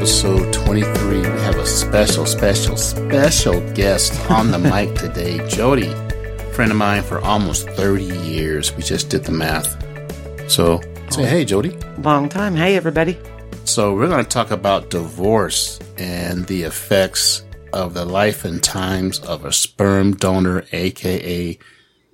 episode 23. We have a special, special, special guest on the mic today. Jody, friend of mine for almost 30 years. We just did the math. So say hey, Jody. Long time. Hey, everybody. So we're going to talk about divorce and the effects of the life and times of a sperm donor, aka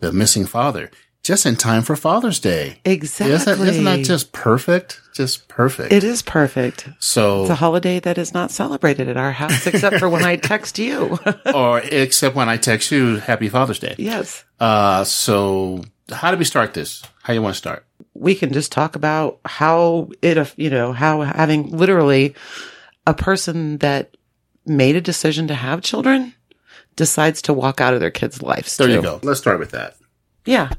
the missing father just in time for Father's Day. Exactly. Isn't, isn't that just perfect? Just perfect. It is perfect. So it's a holiday that is not celebrated at our house except for when I text you. or except when I text you Happy Father's Day. Yes. Uh, so how do we start this? How you want to start? We can just talk about how it, you know, how having literally a person that made a decision to have children decides to walk out of their kids' lives. There too. you go. Let's start with that. Yeah.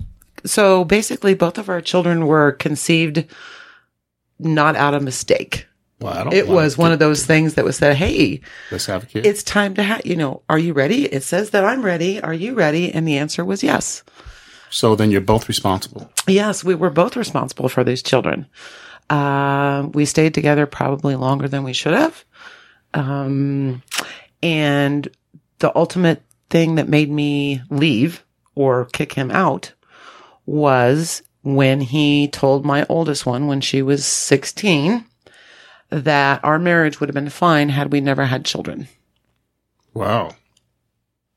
So basically, both of our children were conceived not out of mistake. Well, I don't It was one of those things that was said, Hey, Let's have a kid. it's time to have, you know, are you ready? It says that I'm ready. Are you ready? And the answer was yes. so then you're both responsible. Yes, we were both responsible for these children. Uh, we stayed together probably longer than we should have. Um, and the ultimate thing that made me leave or kick him out was when he told my oldest one when she was 16 that our marriage would have been fine had we never had children. Wow.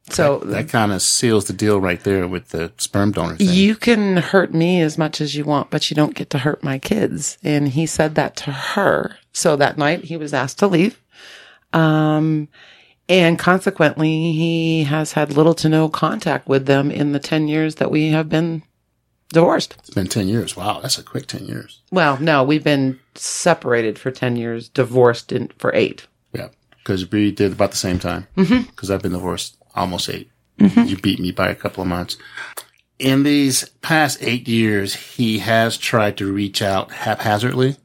So That kind of seals the deal right there with the sperm donor thing. You can hurt me as much as you want, but you don't get to hurt my kids. And he said that to her. So that night he was asked to leave. Um, and consequently, he has had little to no contact with them in the 10 years that we have been divorced. it's been 10 years. Wow. That's a quick 10 years. Well, no, we've been separated for 10 years, divorced in, for eight. Yeah. Because we did about the same time. Because I've been divorced almost 8 You beat me by a couple of months. In these past eight years, he has tried to reach out haphazardly.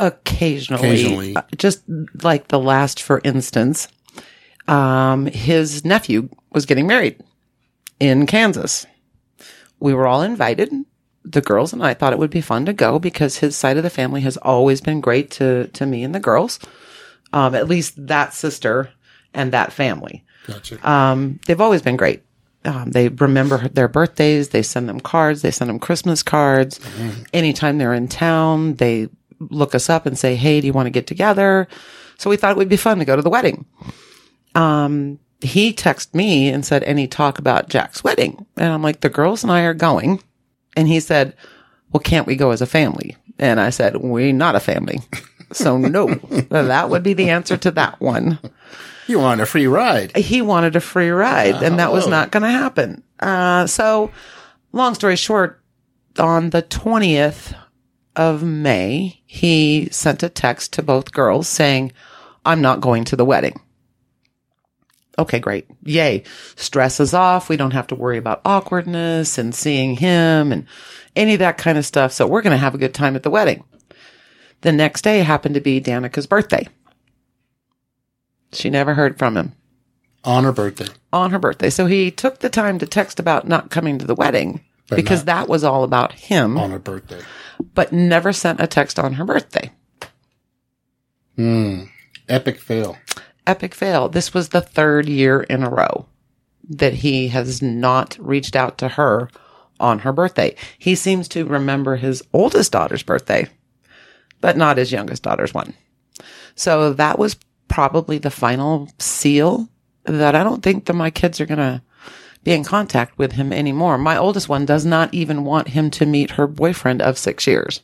Occasionally, Occasionally. Uh, just like the last, for instance, um, his nephew was getting married in Kansas. We were all invited. The girls and I thought it would be fun to go because his side of the family has always been great to to me and the girls. Um, at least that sister and that family. Gotcha. Um, they've always been great. Um, they remember their birthdays. They send them cards. They send them Christmas cards. Anytime they're in town, they look us up and say, Hey, do you want to get together? So we thought it would be fun to go to the wedding. Um, he texted me and said, any talk about Jack's wedding? And I'm like, the girls and I are going. And he said, well, can't we go as a family? And I said, we're not a family. So no, that would be the answer to that one you want a free ride. he wanted a free ride and that was Oh. not going to happen. Uh, so long story short, on the 20th of May, he sent a text to both girls saying, I'm not going to the wedding. Okay, great. Yay. Stress is off. We don't have to worry about awkwardness and seeing him and any of that kind of stuff. So we're going to have a good time at the wedding. The next day happened to be Danica's birthday. She never heard from him On her birthday. on her birthday. So he took the time to text about not coming to the wedding But because that was all about him, On her birthday. but never sent a text on her birthday. Hmm. Epic fail. Epic fail. This was the third year in a row that he has not reached out to her on her birthday. He seems to remember his oldest daughter's birthday, but not his youngest daughter's one. So that was probably the final seal that I don't think that my kids are going to be in contact with him anymore. My oldest one does not even want him to meet her boyfriend of six years.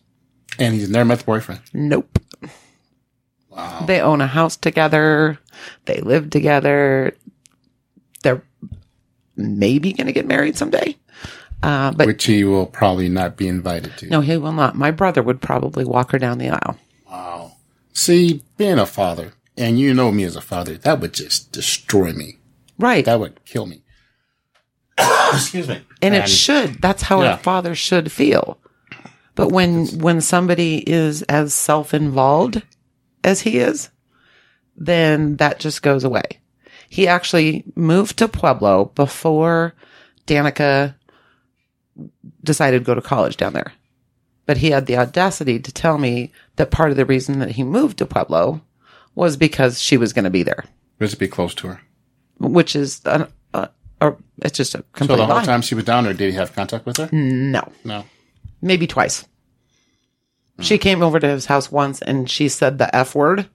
And he's never met the boyfriend. Nope. Wow. They own a house together. They live together. They're maybe going to get married someday. Uh, but Which he will probably not be invited to. no, he will not. My brother would probably walk her down the aisle. Wow. See, being a father, and you know me as a father, that would just destroy me. Right. That would kill me. Excuse me. and it should. That's how Yeah. a father should feel. But when when somebody is as self-involved as he is, then that just goes away. He actually moved to Pueblo before Danica decided to go to college down there. But he had the audacity to tell me that part of the reason that he moved to Pueblo was because she was going to be there, Was to be close to her. which is an, uh, a, it's just a So the whole lie. time she was down there, did he have contact with her? No, No. maybe twice. She came over to his house once and she said the F word.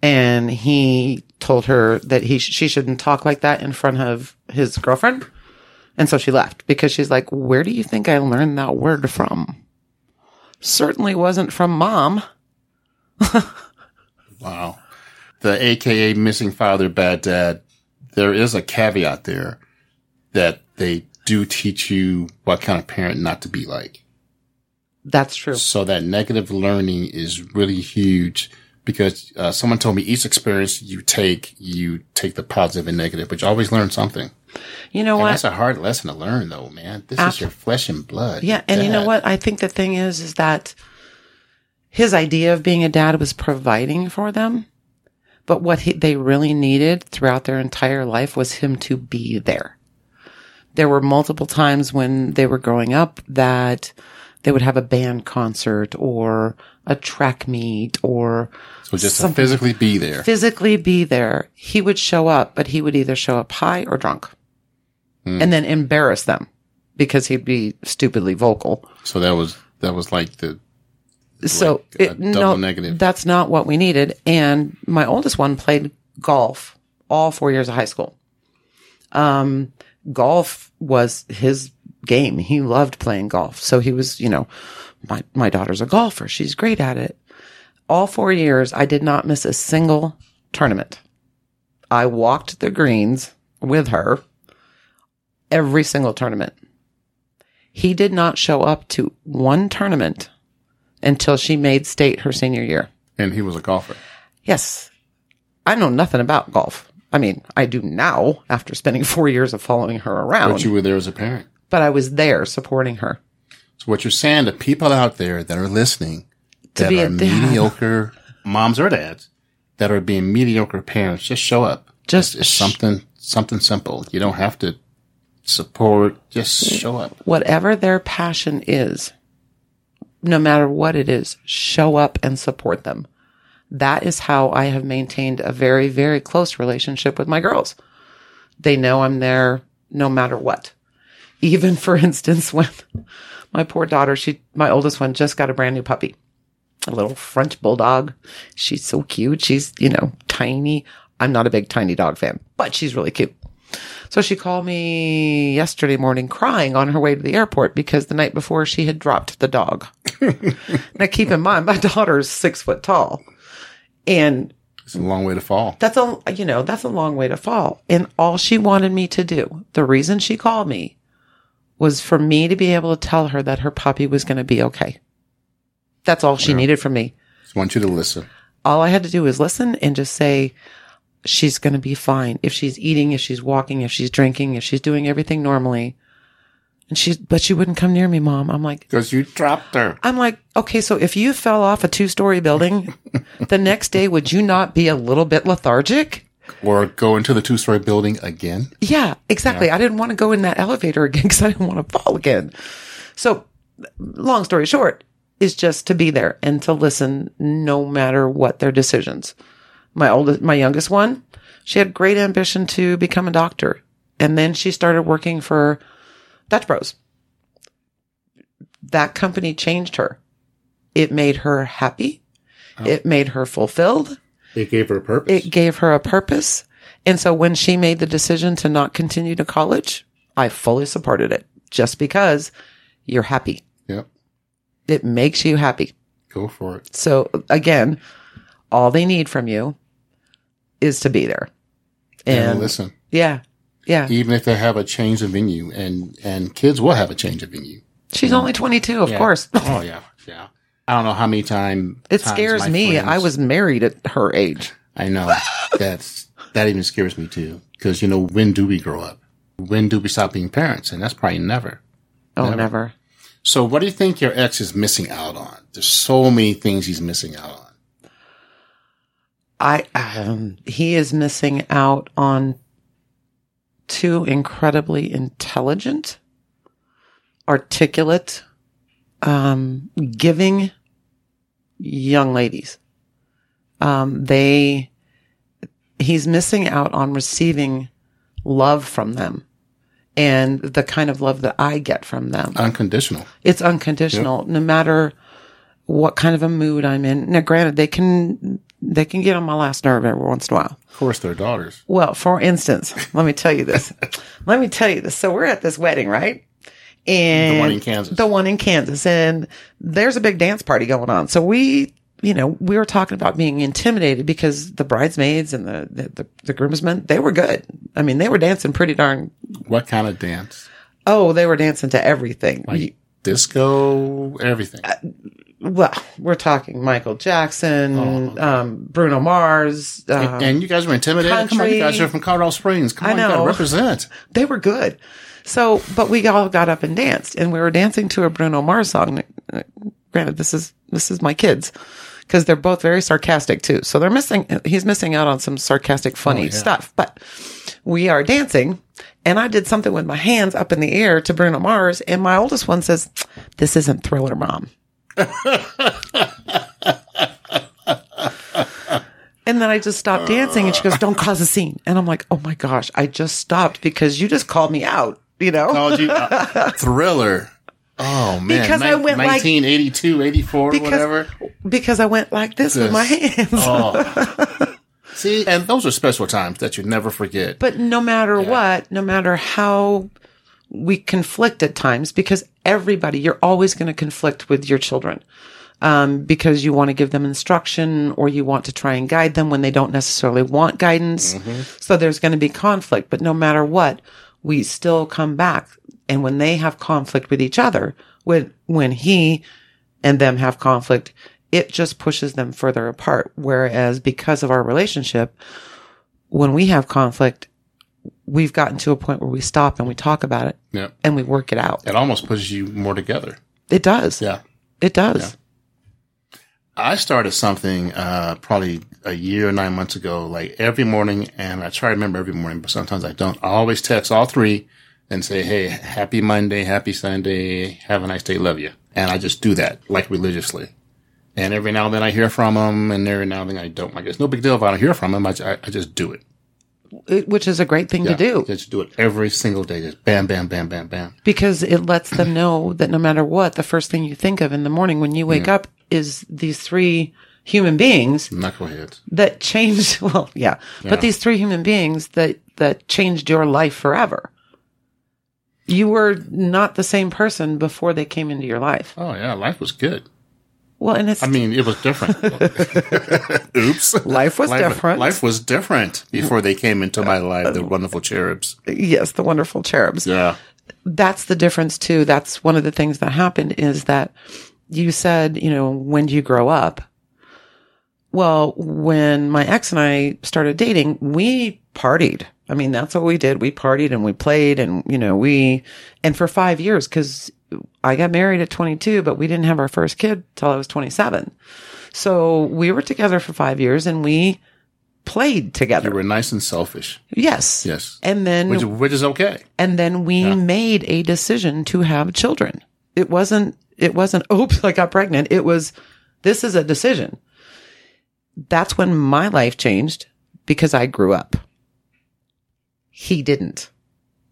And he told her that he sh- she shouldn't talk like that in front of his girlfriend. And so she left because she's like, Where do you think I learned that word from? Certainly wasn't from mom. Wow. The AKA missing father, bad dad, there is a caveat there that they do teach you what kind of parent not to be like. That's true. So that negative learning is really huge because uh, someone told me each experience you take, you take the positive and negative, but you always learn something. You know And what? that's a hard lesson to learn though, man. This Ab- is your flesh and blood. Yeah, and you know what? I think the thing is, is that his idea of being a dad was providing for them, but what he, they really needed throughout their entire life was him to be there. There were multiple times when they were growing up that they would have a band concert or a track meet or So just to physically be there. physically be there. He would show up, but he would either show up high or drunk and then embarrass them because he'd be stupidly vocal. So that was, that was like the, so a it, no, double negative. that's not what we needed. And my oldest one played golf all four years of high school. Um, golf was his game. He loved playing golf. So he was, you know, my, my daughter's a golfer. She's great at it. All four years, I did not miss a single tournament. I walked the greens with her every single tournament. He did not show up to one tournament until she made state her senior year. and he was a golfer. Yes. I know nothing about golf. I mean, I do now after spending four years of following her around, But you were there as a parent. But I was there supporting her. So what you're saying to people out there that are listening that be a are mediocre moms or dads that are being mediocre parents, just show up. Just it's, it's something something simple. You don't have to support. Just show up. Whatever their passion is, no matter what it is, show up and support them. That is how I have maintained a very, very close relationship with my girls. They know I'm there no matter what. Even for instance, when my poor daughter, she, my oldest one just got a brand new puppy, a little French bulldog. She's so cute. She's, you know, tiny. I'm not a big tiny dog fan, but she's really cute. So she called me yesterday morning crying on her way to the airport because the night before she had dropped the dog. now keep in mind, my daughter's six foot tall and It's a long way to fall. that's a, you know, that's a long way to fall. And all she wanted me to do, the reason she called me was for me to be able to tell her that her puppy was going to be okay. That's all she needed from me. Just want you to listen. All I had to do was listen and just say, she's going to be fine. If she's eating, if she's walking, if she's drinking, if she's doing everything normally. And she's, but she wouldn't come near me, mom. I'm like, Because you dropped her. I'm like, okay, so if you fell off a two story building the next day, would you not be a little bit lethargic? Or go into the two story building again. Yeah, exactly. I didn't want to go in that elevator again because I didn't want to fall again. So, long story short, is just to be there and to listen no matter what their decisions. My oldest, my youngest one, she had great ambition to become a doctor. And then she started working for Dutch Bros. That company changed her. It made her happy. Oh. It made her fulfilled It gave her a purpose. it gave her a purpose. And so when she made the decision to not continue to college, I fully supported it just because you're happy. yep. It makes you happy. Go for it. So again, all they need from you is to be there. And, And listen. yeah, yeah. Even if they have a change of venue and, and kids will have a change of venue. She's only 22, of Yeah. course. Oh yeah. Yeah. I don't know how many time, It scares me. friends- I was married at her age. I know. That's that even scares me too. Because you know, when do we grow up? When do we stop being parents? And that's probably never. Oh, Never. never. So, what do you think your ex is missing out on? There's so many things he's missing out on. I um, he is missing out on two incredibly intelligent, articulate, um, giving young ladies. Um, they, he's missing out on receiving love from them and the kind of love that I get from them. Unconditional. It's unconditional, no matter what kind of a mood I'm in. Now, granted, they can, they can get on my last nerve every once in a while. Of course, they're daughters. Well, for instance, let me tell you this. let me tell you this. So we're at this wedding, right? And The one in Kansas. The one in Kansas. And there's a big dance party going on. So we, you know, we were talking about being intimidated because the bridesmaids and the, the, the, the groomsmen, they were good. I mean, they were dancing pretty darn, What kind of dance? oh, they were dancing to everything. Like disco, everything. Uh, well, we're talking Michael Jackson, um, Bruno Mars, um, and you guys were intimidated. Come on, you guys are from Colorado Springs. Come I on, you know. represent. they were good. So, but we all got up and danced and we were dancing to a Bruno Mars song. Granted, this is, this is my kids because they're both very sarcastic too. So they're missing, he's missing out on some sarcastic, funny yeah. stuff, but we are dancing and I did something with my hands up in the air to Bruno Mars. And my oldest one says, this isn't thriller mom. And then I just stopped dancing and she goes, don't cause a scene. And I'm like, oh my gosh, I just stopped because you just called me out, you know? Called you uh, thriller. Oh man, Because I went like- 1982, 84, Because- whatever. because I went like this with my hands. Oh. See, and those are special times that you never forget. But no matter what, no matter how we conflict at times, because everybody, you're always going to conflict with your children. Um, because you want to give them instruction or you want to try and guide them when they don't necessarily want guidance. So there's going to be conflict, but no matter what, we still come back. And when they have conflict with each other, when, when he and them have conflict, it just pushes them further apart. Whereas because of our relationship, when we have conflict, we've gotten to a point where we stop and we talk about it yeah, and we work it out. it almost pushes you more together. It does. Yeah. It does. I started something uh, probably a year or nine months ago, like every morning, and I try to remember every morning, but sometimes I don't. I always text all three and say, "Hey, happy Monday, happy Sunday, have a nice day, love you," and I just do that like religiously. And every now and then I hear from them, and every now and then I don't. Like it's no big deal if I don't hear from them. I, I, I just do it. Which is a great thing Yeah, to do Just do it every single day. Just bam, bam, bam, bam, bam. because it lets them know that no matter what, the first thing you think of in the morning when you wake up is these three human beings Knuckleheads. that changed. Well, yeah, but these three human beings that, that changed your life forever. You were not the same person before they came into your life. Oh yeah, life was good. Well, and it's I mean, it was different. Oops. life was life, different. Life was different before they came into my uh, life, the uh, wonderful cherubs. yes, the wonderful cherubs. Yeah. that's the difference too. That's one of the things that happened is that you said, you know, when do you grow up? Well, when my ex and I started dating, we partied. I mean, that's what we did. We partied and we played and, you know, we, and for five years, cause I got married at 22, but we didn't have our first kid till I was 27. So we were together for five years and we played together. You were nice and selfish. yes. Yes. And then Which, which is okay. and then we made a decision to have children. It wasn't, it wasn't, oops, I got pregnant. It was, this is a decision. That's when my life changed because I grew up. He didn't.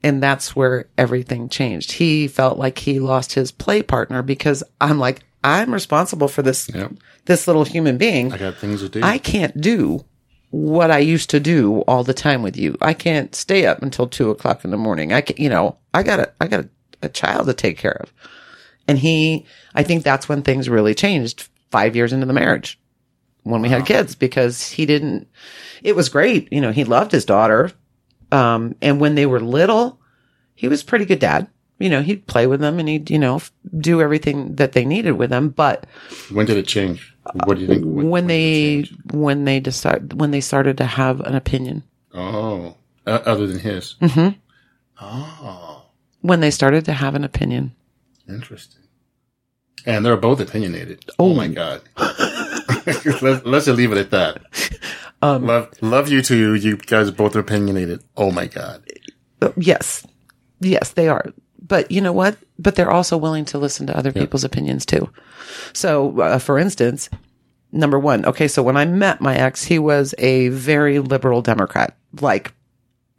And that's where everything changed. He felt like he lost his play partner because I'm like, I'm responsible for this, Yep. this little human being. I got things to do. I can't do what I used to do all the time with you. I can't stay up until two o'clock in the morning. I can, you know, I got a, I got a, a child to take care of. And he, I think that's when things really changed five years into the marriage when we had kids because he didn't, it was great. You know, he loved his daughter. Um, and when they were little, he was pretty good dad. You know, he'd play with them and he'd, you know, f- do everything that they needed with them. But when did it change? What do you think? when, they when they decide when they started to have an opinion Oh, uh, other than his. Mm-hmm. Oh, when they started to have an opinion interesting. And they're both opinionated. Oh, my God. let's, let's just leave it at that. Um, love, love you two. You guys both are opinionated. Oh my God. Uh, yes yes they are but you know what? But they're also willing to listen to other people's opinions too. So, uh, for instance, number one, okay, so when I met my ex, he was a very liberal Democrat, like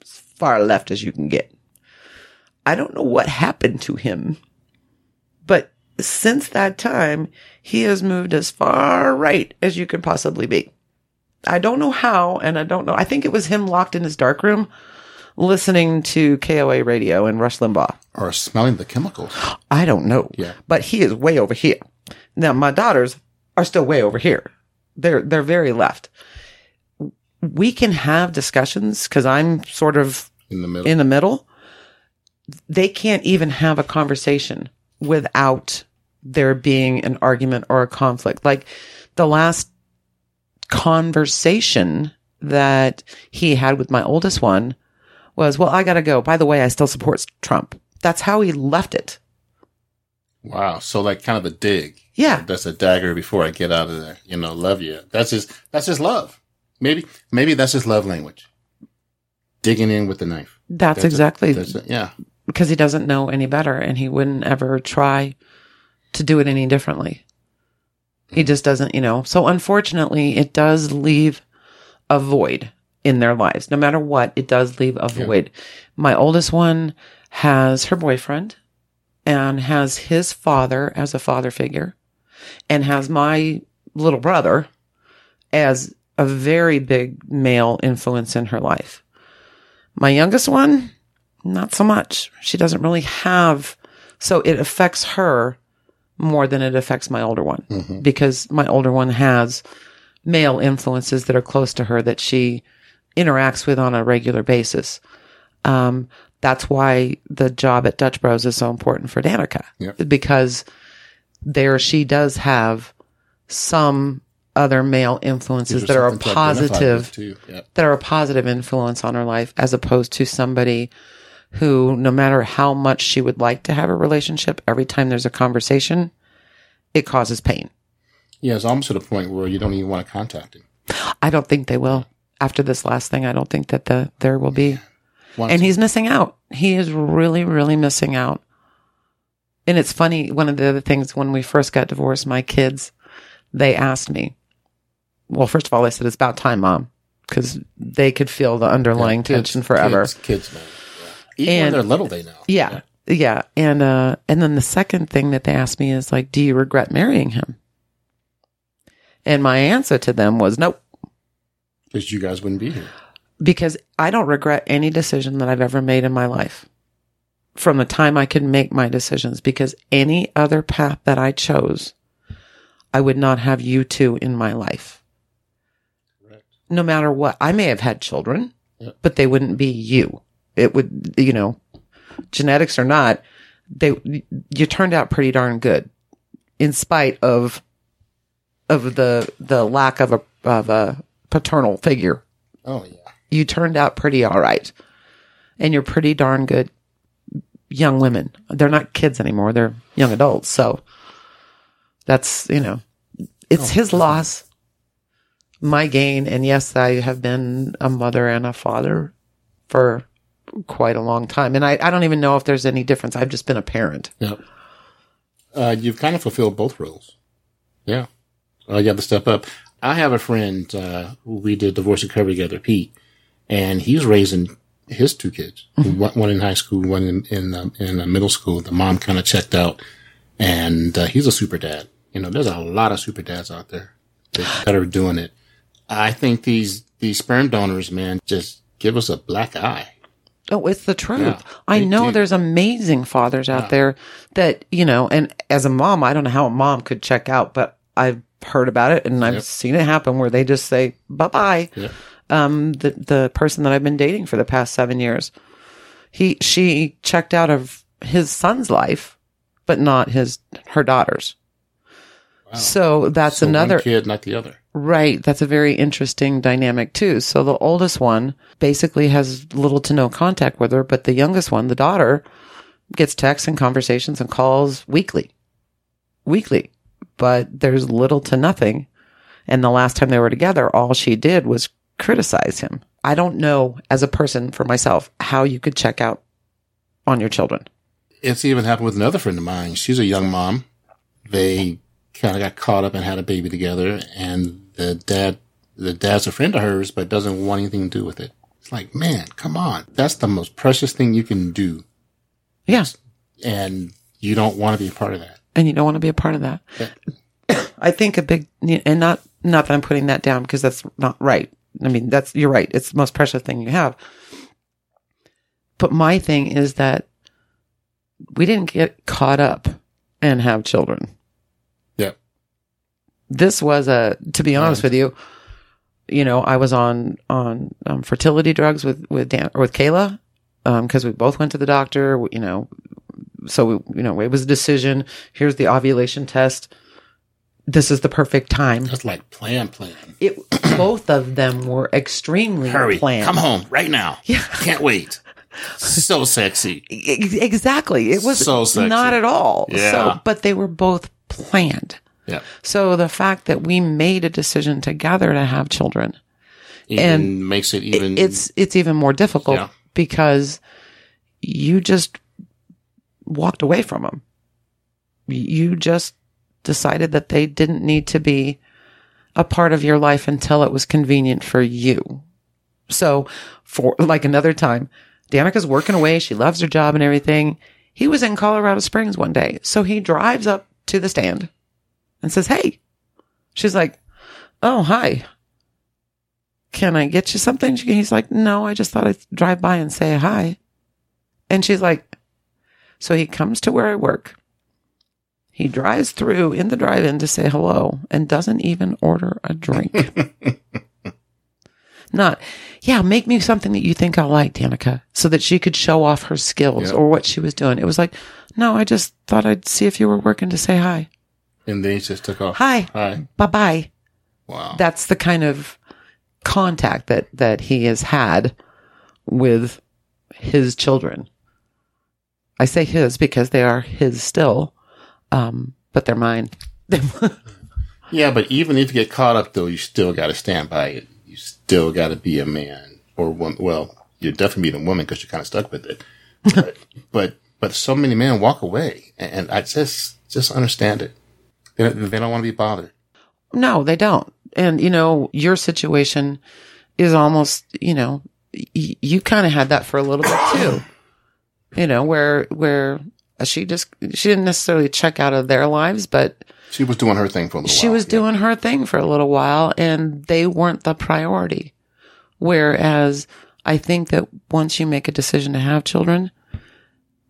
as far left as you can get. I don't know what happened to him, but since that time, he has moved as far right as you could possibly be. I don't know how, and I don't know. I think it was him locked in his dark room listening to KOA radio and Rush Limbaugh. Or smelling the chemicals. I don't know. Yeah. But he is way over here. Now my daughters are still way over here. They're they're very left. We can have discussions because I'm sort of In the middle. in the middle. They can't even have a conversation without there being an argument or a conflict. Like the last conversation that he had with my oldest one was, well, I got to go. By the way, I still support Trump. That's how he left it. wow. So like kind of a dig. Yeah. That's a dagger before I get out of there. You know, love you. That's his, that's his love. Maybe, maybe that's his love language. Digging in with the knife. That's, That's exactly That's it. Yeah. because he doesn't know any better and he wouldn't ever try to do it any differently. He just doesn't, you know. So unfortunately, it does leave a void in their lives. No matter what, it does leave a void. My oldest one has her boyfriend and has his father as a father figure and has my little brother as a very big male influence in her life. My youngest one, not so much. She doesn't really have, so it affects her more than it affects my older one because my older one has male influences that are close to her that she interacts with on a regular basis. Um, that's why the job at Dutch Bros is so important for Danica Yep. because there she does have some other male influences that are a something to identify positive. Yeah. that are a positive influence on her life as opposed to somebody who no matter how much she would like to have a relationship every time there's a conversation it causes pain Yeah. It's almost to the point where you don't even want to contact him. i don't think they will after this last thing i don't think that the there will be Once- and he's missing out he is really really missing out and it's funny one of the other things when we first got divorced my kids they asked me well first of all they said it's about time mom because they could feel the underlying kids- tension forever Kids, kids man. Yeah. Even when And- they're little, they know. Yeah. Yeah. And uh and then the second thing that they asked me is like, do you regret marrying him? And my answer to them was nope, Because you guys wouldn't be here. because I don't regret any decision that I've ever made in my life from the time I could make my decisions because any other path that I chose, I would not have you two in my life. Correct. No matter what. I may have had children, but they wouldn't be you. It would, you know, genetics or not, they, you turned out pretty darn good in spite of, of the, the lack of a, of a paternal figure Oh, yeah. you turned out pretty all right. And you're pretty darn good young women. They're not kids anymore. They're young adults. So that's, you know, it's oh, his loss, my gain. And yes, I have been a mother and a father for quite a long time. And I, I don't even know if there's any difference. I've just been a parent. Yep. Uh, you've kind of fulfilled both roles. Yeah. Uh, you have to step up. I have a friend, uh, who we did divorce recovery together, Pete, and he's raising his two kids, one, one in high school, one in, in, um, in uh, middle school. The mom kind of checked out and, uh, he's a super dad. You know, there's a lot of super dads out there that, that are doing it. I think these, these sperm donors, man, just give us a black eye. Oh, it's the truth. Yeah, I know do. there's amazing fathers out there that, you know, and as a mom, I don't know how a mom could check out, but I've heard about it and I've Yep. seen it happen where they just say bye bye. Yeah. Um, the, the person that I've been dating for the past seven years, he, she checked out of his son's life, but not his, her daughter's. So that's So another. kid, not the other. Right. That's a very interesting dynamic too. So the oldest one basically has little to no contact with her, but the youngest one, the daughter, gets texts and conversations and calls weekly. Weekly. But there's little to nothing. And the last time they were together, all she did was criticize him. I don't know as a person for myself how you could check out on your children. it's even happened with another friend of mine. She's a young mom. They kind of got caught up and had a baby together, and the dad, the dad's a friend of hers, but doesn't want anything to do with it. It's like, man, come on. That's the most precious thing you can do. Yeah. And you don't want to be a part of that. And you don't want to be a part of that. I think a big, and not, not that I'm putting that down because that's not right. I mean, that's, you're right. It's the most precious thing you have. But my thing is that we didn't get caught up and have children. This was a, to be honest with you, you know, I was on, on um, fertility drugs with, with Dan or with Kayla. Um, cause we both went to the doctor, you know, so we, you know, it was a decision. Here's the ovulation test. This is the perfect time. That's like plan, plan. It, both of them were extremely Hurry. planned. Come home right now. Yeah. Can't wait. So sexy. Exactly. It was So sexy. not at all. Yeah. So, but they were both planned. Yeah. So the fact that we made a decision together to have children, Even And makes it even. it's it's even more difficult Yeah. because you just walked away from them. You just decided that they didn't need to be a part of your life until it was convenient for you. So for like another time, Danica's working away. She loves her job and everything. He was in Colorado Springs one day. So he drives up to the stand and says, Hey, she's like, Oh, hi. Can I get you something? She- He's like, No, I just thought I'd drive by and say hi. And she's like, So he comes to where I work. He drives through in the drive in to say hello and doesn't even order a drink. Not, yeah, make me something that you think I'll like, Danica, so that she could show off her skills Yeah. or what she was doing. It was like, no, I just thought I'd see if you were working to say hi. And then he just took off. Hi. Hi. Bye bye. Wow. That's the kind of contact that, that he has had with his children. I say his because they are his still, um, but they're mine. yeah, but even if you get caught up, though, you still got to stand by it. You still got to be a man or woman. Well, you're definitely being a woman because you're kind of stuck with it. But, but, but so many men walk away, and, and I just just understand it. They don't, they don't want to be bothered. No, they don't. And, you know, your situation is almost, you know, y- you kind of had that for a little bit too. You know, where, where she just, she didn't necessarily check out of their lives, but She was doing her thing for a little she while. was yeah. doing her thing for a little while and they weren't the priority. Whereas I think that once you make a decision to have children,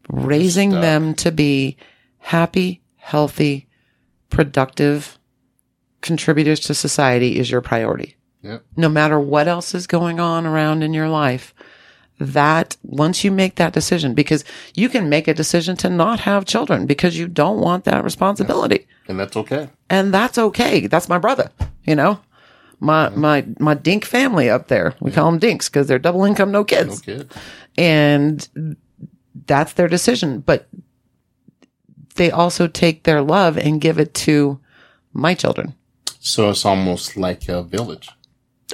raising Stuck. them to be happy, healthy, productive contributors to society is your priority. Yep. No matter what else is going on around in your life, that once you make that decision, because you can make a decision to not have children because you don't want that responsibility And that's okay. and that's okay. That's my brother, you know, my my my dink family up there. We call them dinks because they're double income, no No kids, and that's their decision. But they also take their love and give it to my children. So it's almost like a village.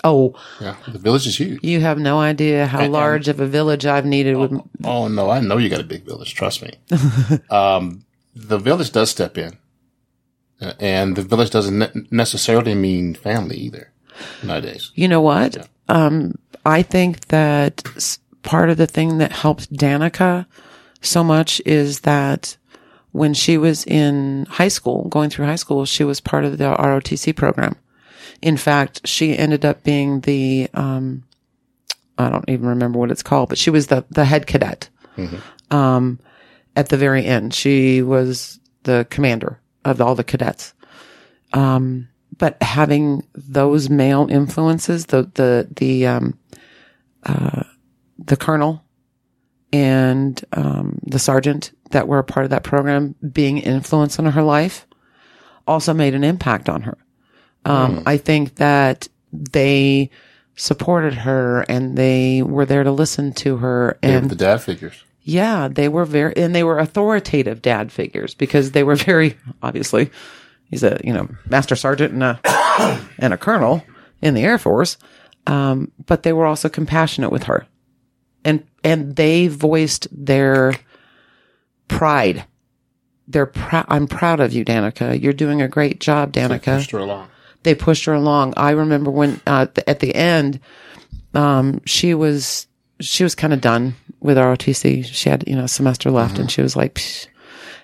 Oh, Yeah. The village is huge. you have no idea how And- large of a village I've needed with. Oh no, I know you got a big village. Trust me. um, the village does step in, Uh, and the village doesn't ne- necessarily mean family either nowadays. You know what? Um, I think that part of the thing that helped Danica so much is that when she was in high school, going through high school, she was part of the ROTC program. In fact, she ended up being the, um, I don't even remember what it's called, but she was the, the head cadet. Um, at the very end, she was the commander of all the cadets but having those male influences, the the the um, uh, the colonel and um, the sergeant that were a part of that program being influence on her life, also made an impact on her. Um, I think that they supported her and they were there to listen to her and the dad figures. yeah, they were very, and they were authoritative dad figures because they were very, obviously, he's a, you know, master sergeant and a, and a colonel in the Air Force. Um, but they were also compassionate with her and, and they voiced their pride. They're proud. I'm proud of you, Danica. You're doing a great job, Danica They Pushed her along. they pushed her along. I remember when uh, th- at the end, um, she was she was kind of done with ROTC. She had you know a semester left, and she was like, Psh.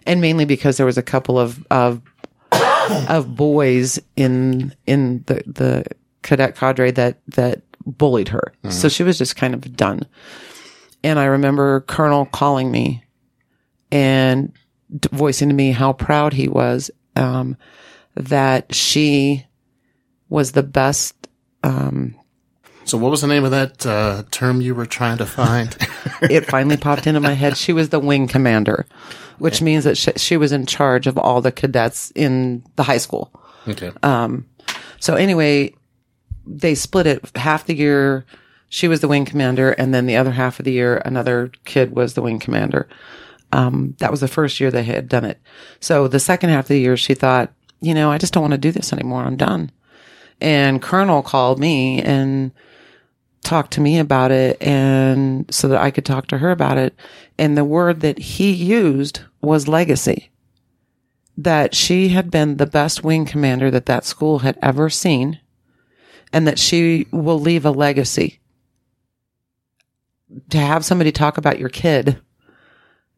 and mainly because there was a couple of of of boys in in the the cadet cadre that that bullied her. So she was just kind of done. And I remember Colonel calling me and d- voicing to me how proud he was um, that she was the best. So, what was the name of that uh, term you were trying to find? It finally popped into my head. She was the wing commander, which means that she, she was in charge of all the cadets in the high school. okay. Um, so anyway, they split it half the year. She was the wing commander, and then the other half of the year, another kid was the wing commander. Um, that was the first year they had done it. So the second half of the year, she thought, you know, I just don't want to do this anymore. I'm done. And Colonel called me and talked to me about it, and so that I could talk to her about it. And the word that he used was legacy that she had been the best wing commander that that school had ever seen and that she will leave a legacy. To have somebody talk about your kid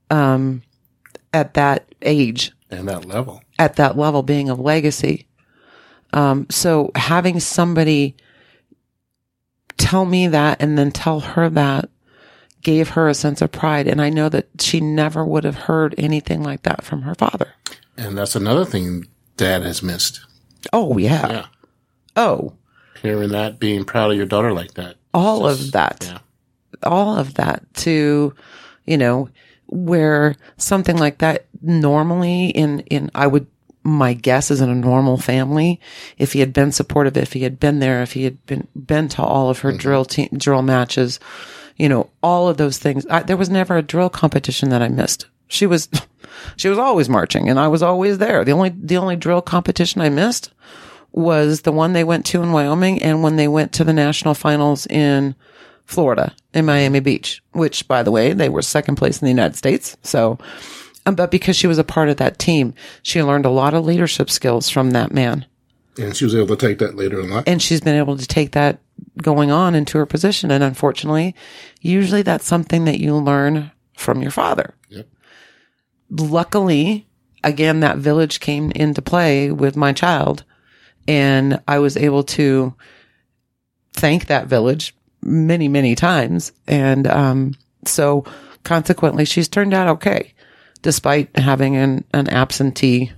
um, at that age, and that level. at that level, being a legacy. Um, so having somebody tell me that and then tell her that gave her a sense of pride. And I know that she never would have heard anything like that from her father. And that's another thing dad has missed. Oh, yeah. Yeah. Oh, Hearing that, being proud of your daughter like that. all Just- of that. Yeah. all of that to, you know, where something like that normally in, in, I would, my guess is in a normal family, if he had been supportive, if he had been there, if he had been, been to all of her mm-hmm. drill team, drill matches, you know, all of those things. I, there was never a drill competition that I missed. She was, she was always marching and I was always there. The only, the only drill competition I missed was the one they went to in Wyoming and when they went to the national finals in Florida in Miami Beach, which by the way, they were second place in the United States. So, um, but because she was a part of that team, she learned a lot of leadership skills from that man. And she was able to take that later in life. And she's been able to take that going on into her position. And unfortunately, usually that's something that you learn from your father. Yep. Luckily, again, that village came into play with my child and I was able to thank that village many, many times. And, um, so consequently, she's turned out okay, despite having an, an absentee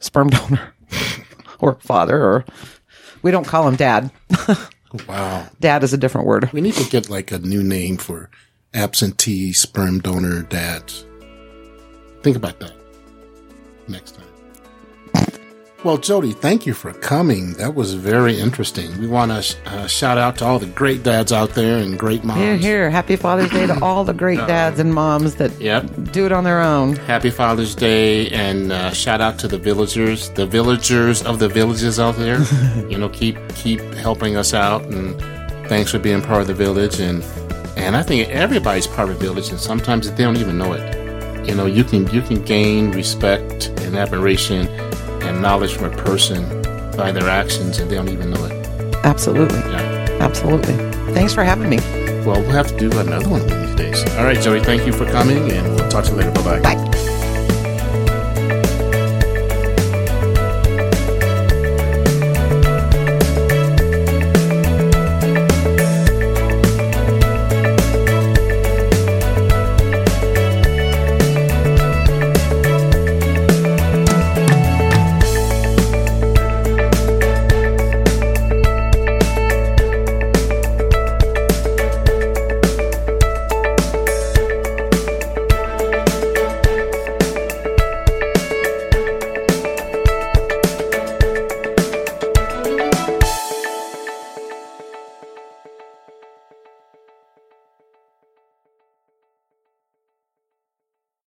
sperm donor or father, or we don't call him dad. Wow. Dad is a different word. We need to get like a new name for absentee sperm donor dads. Think about that next time. Well, Jody, thank you for coming. That was very interesting. We want to sh- uh, shout out to all the great dads out there and great moms. Hear, hear. Happy Father's Day to all the great dads and moms that Yep. do it on their own. Happy Father's Day and uh, shout out to the villagers, the villagers of the villages out there. you know, keep keep helping us out and thanks for being part of the village and and I think everybody's part of the village and sometimes they don't even know it. You know, you can you can gain respect and admiration knowledge from a person by their actions and they don't even know it. Absolutely. Yeah. Absolutely. Thanks for having me. Well, we'll have to do another one of these days. All right, Joey, thank you for coming and we'll talk to you later. Bye-bye. Bye.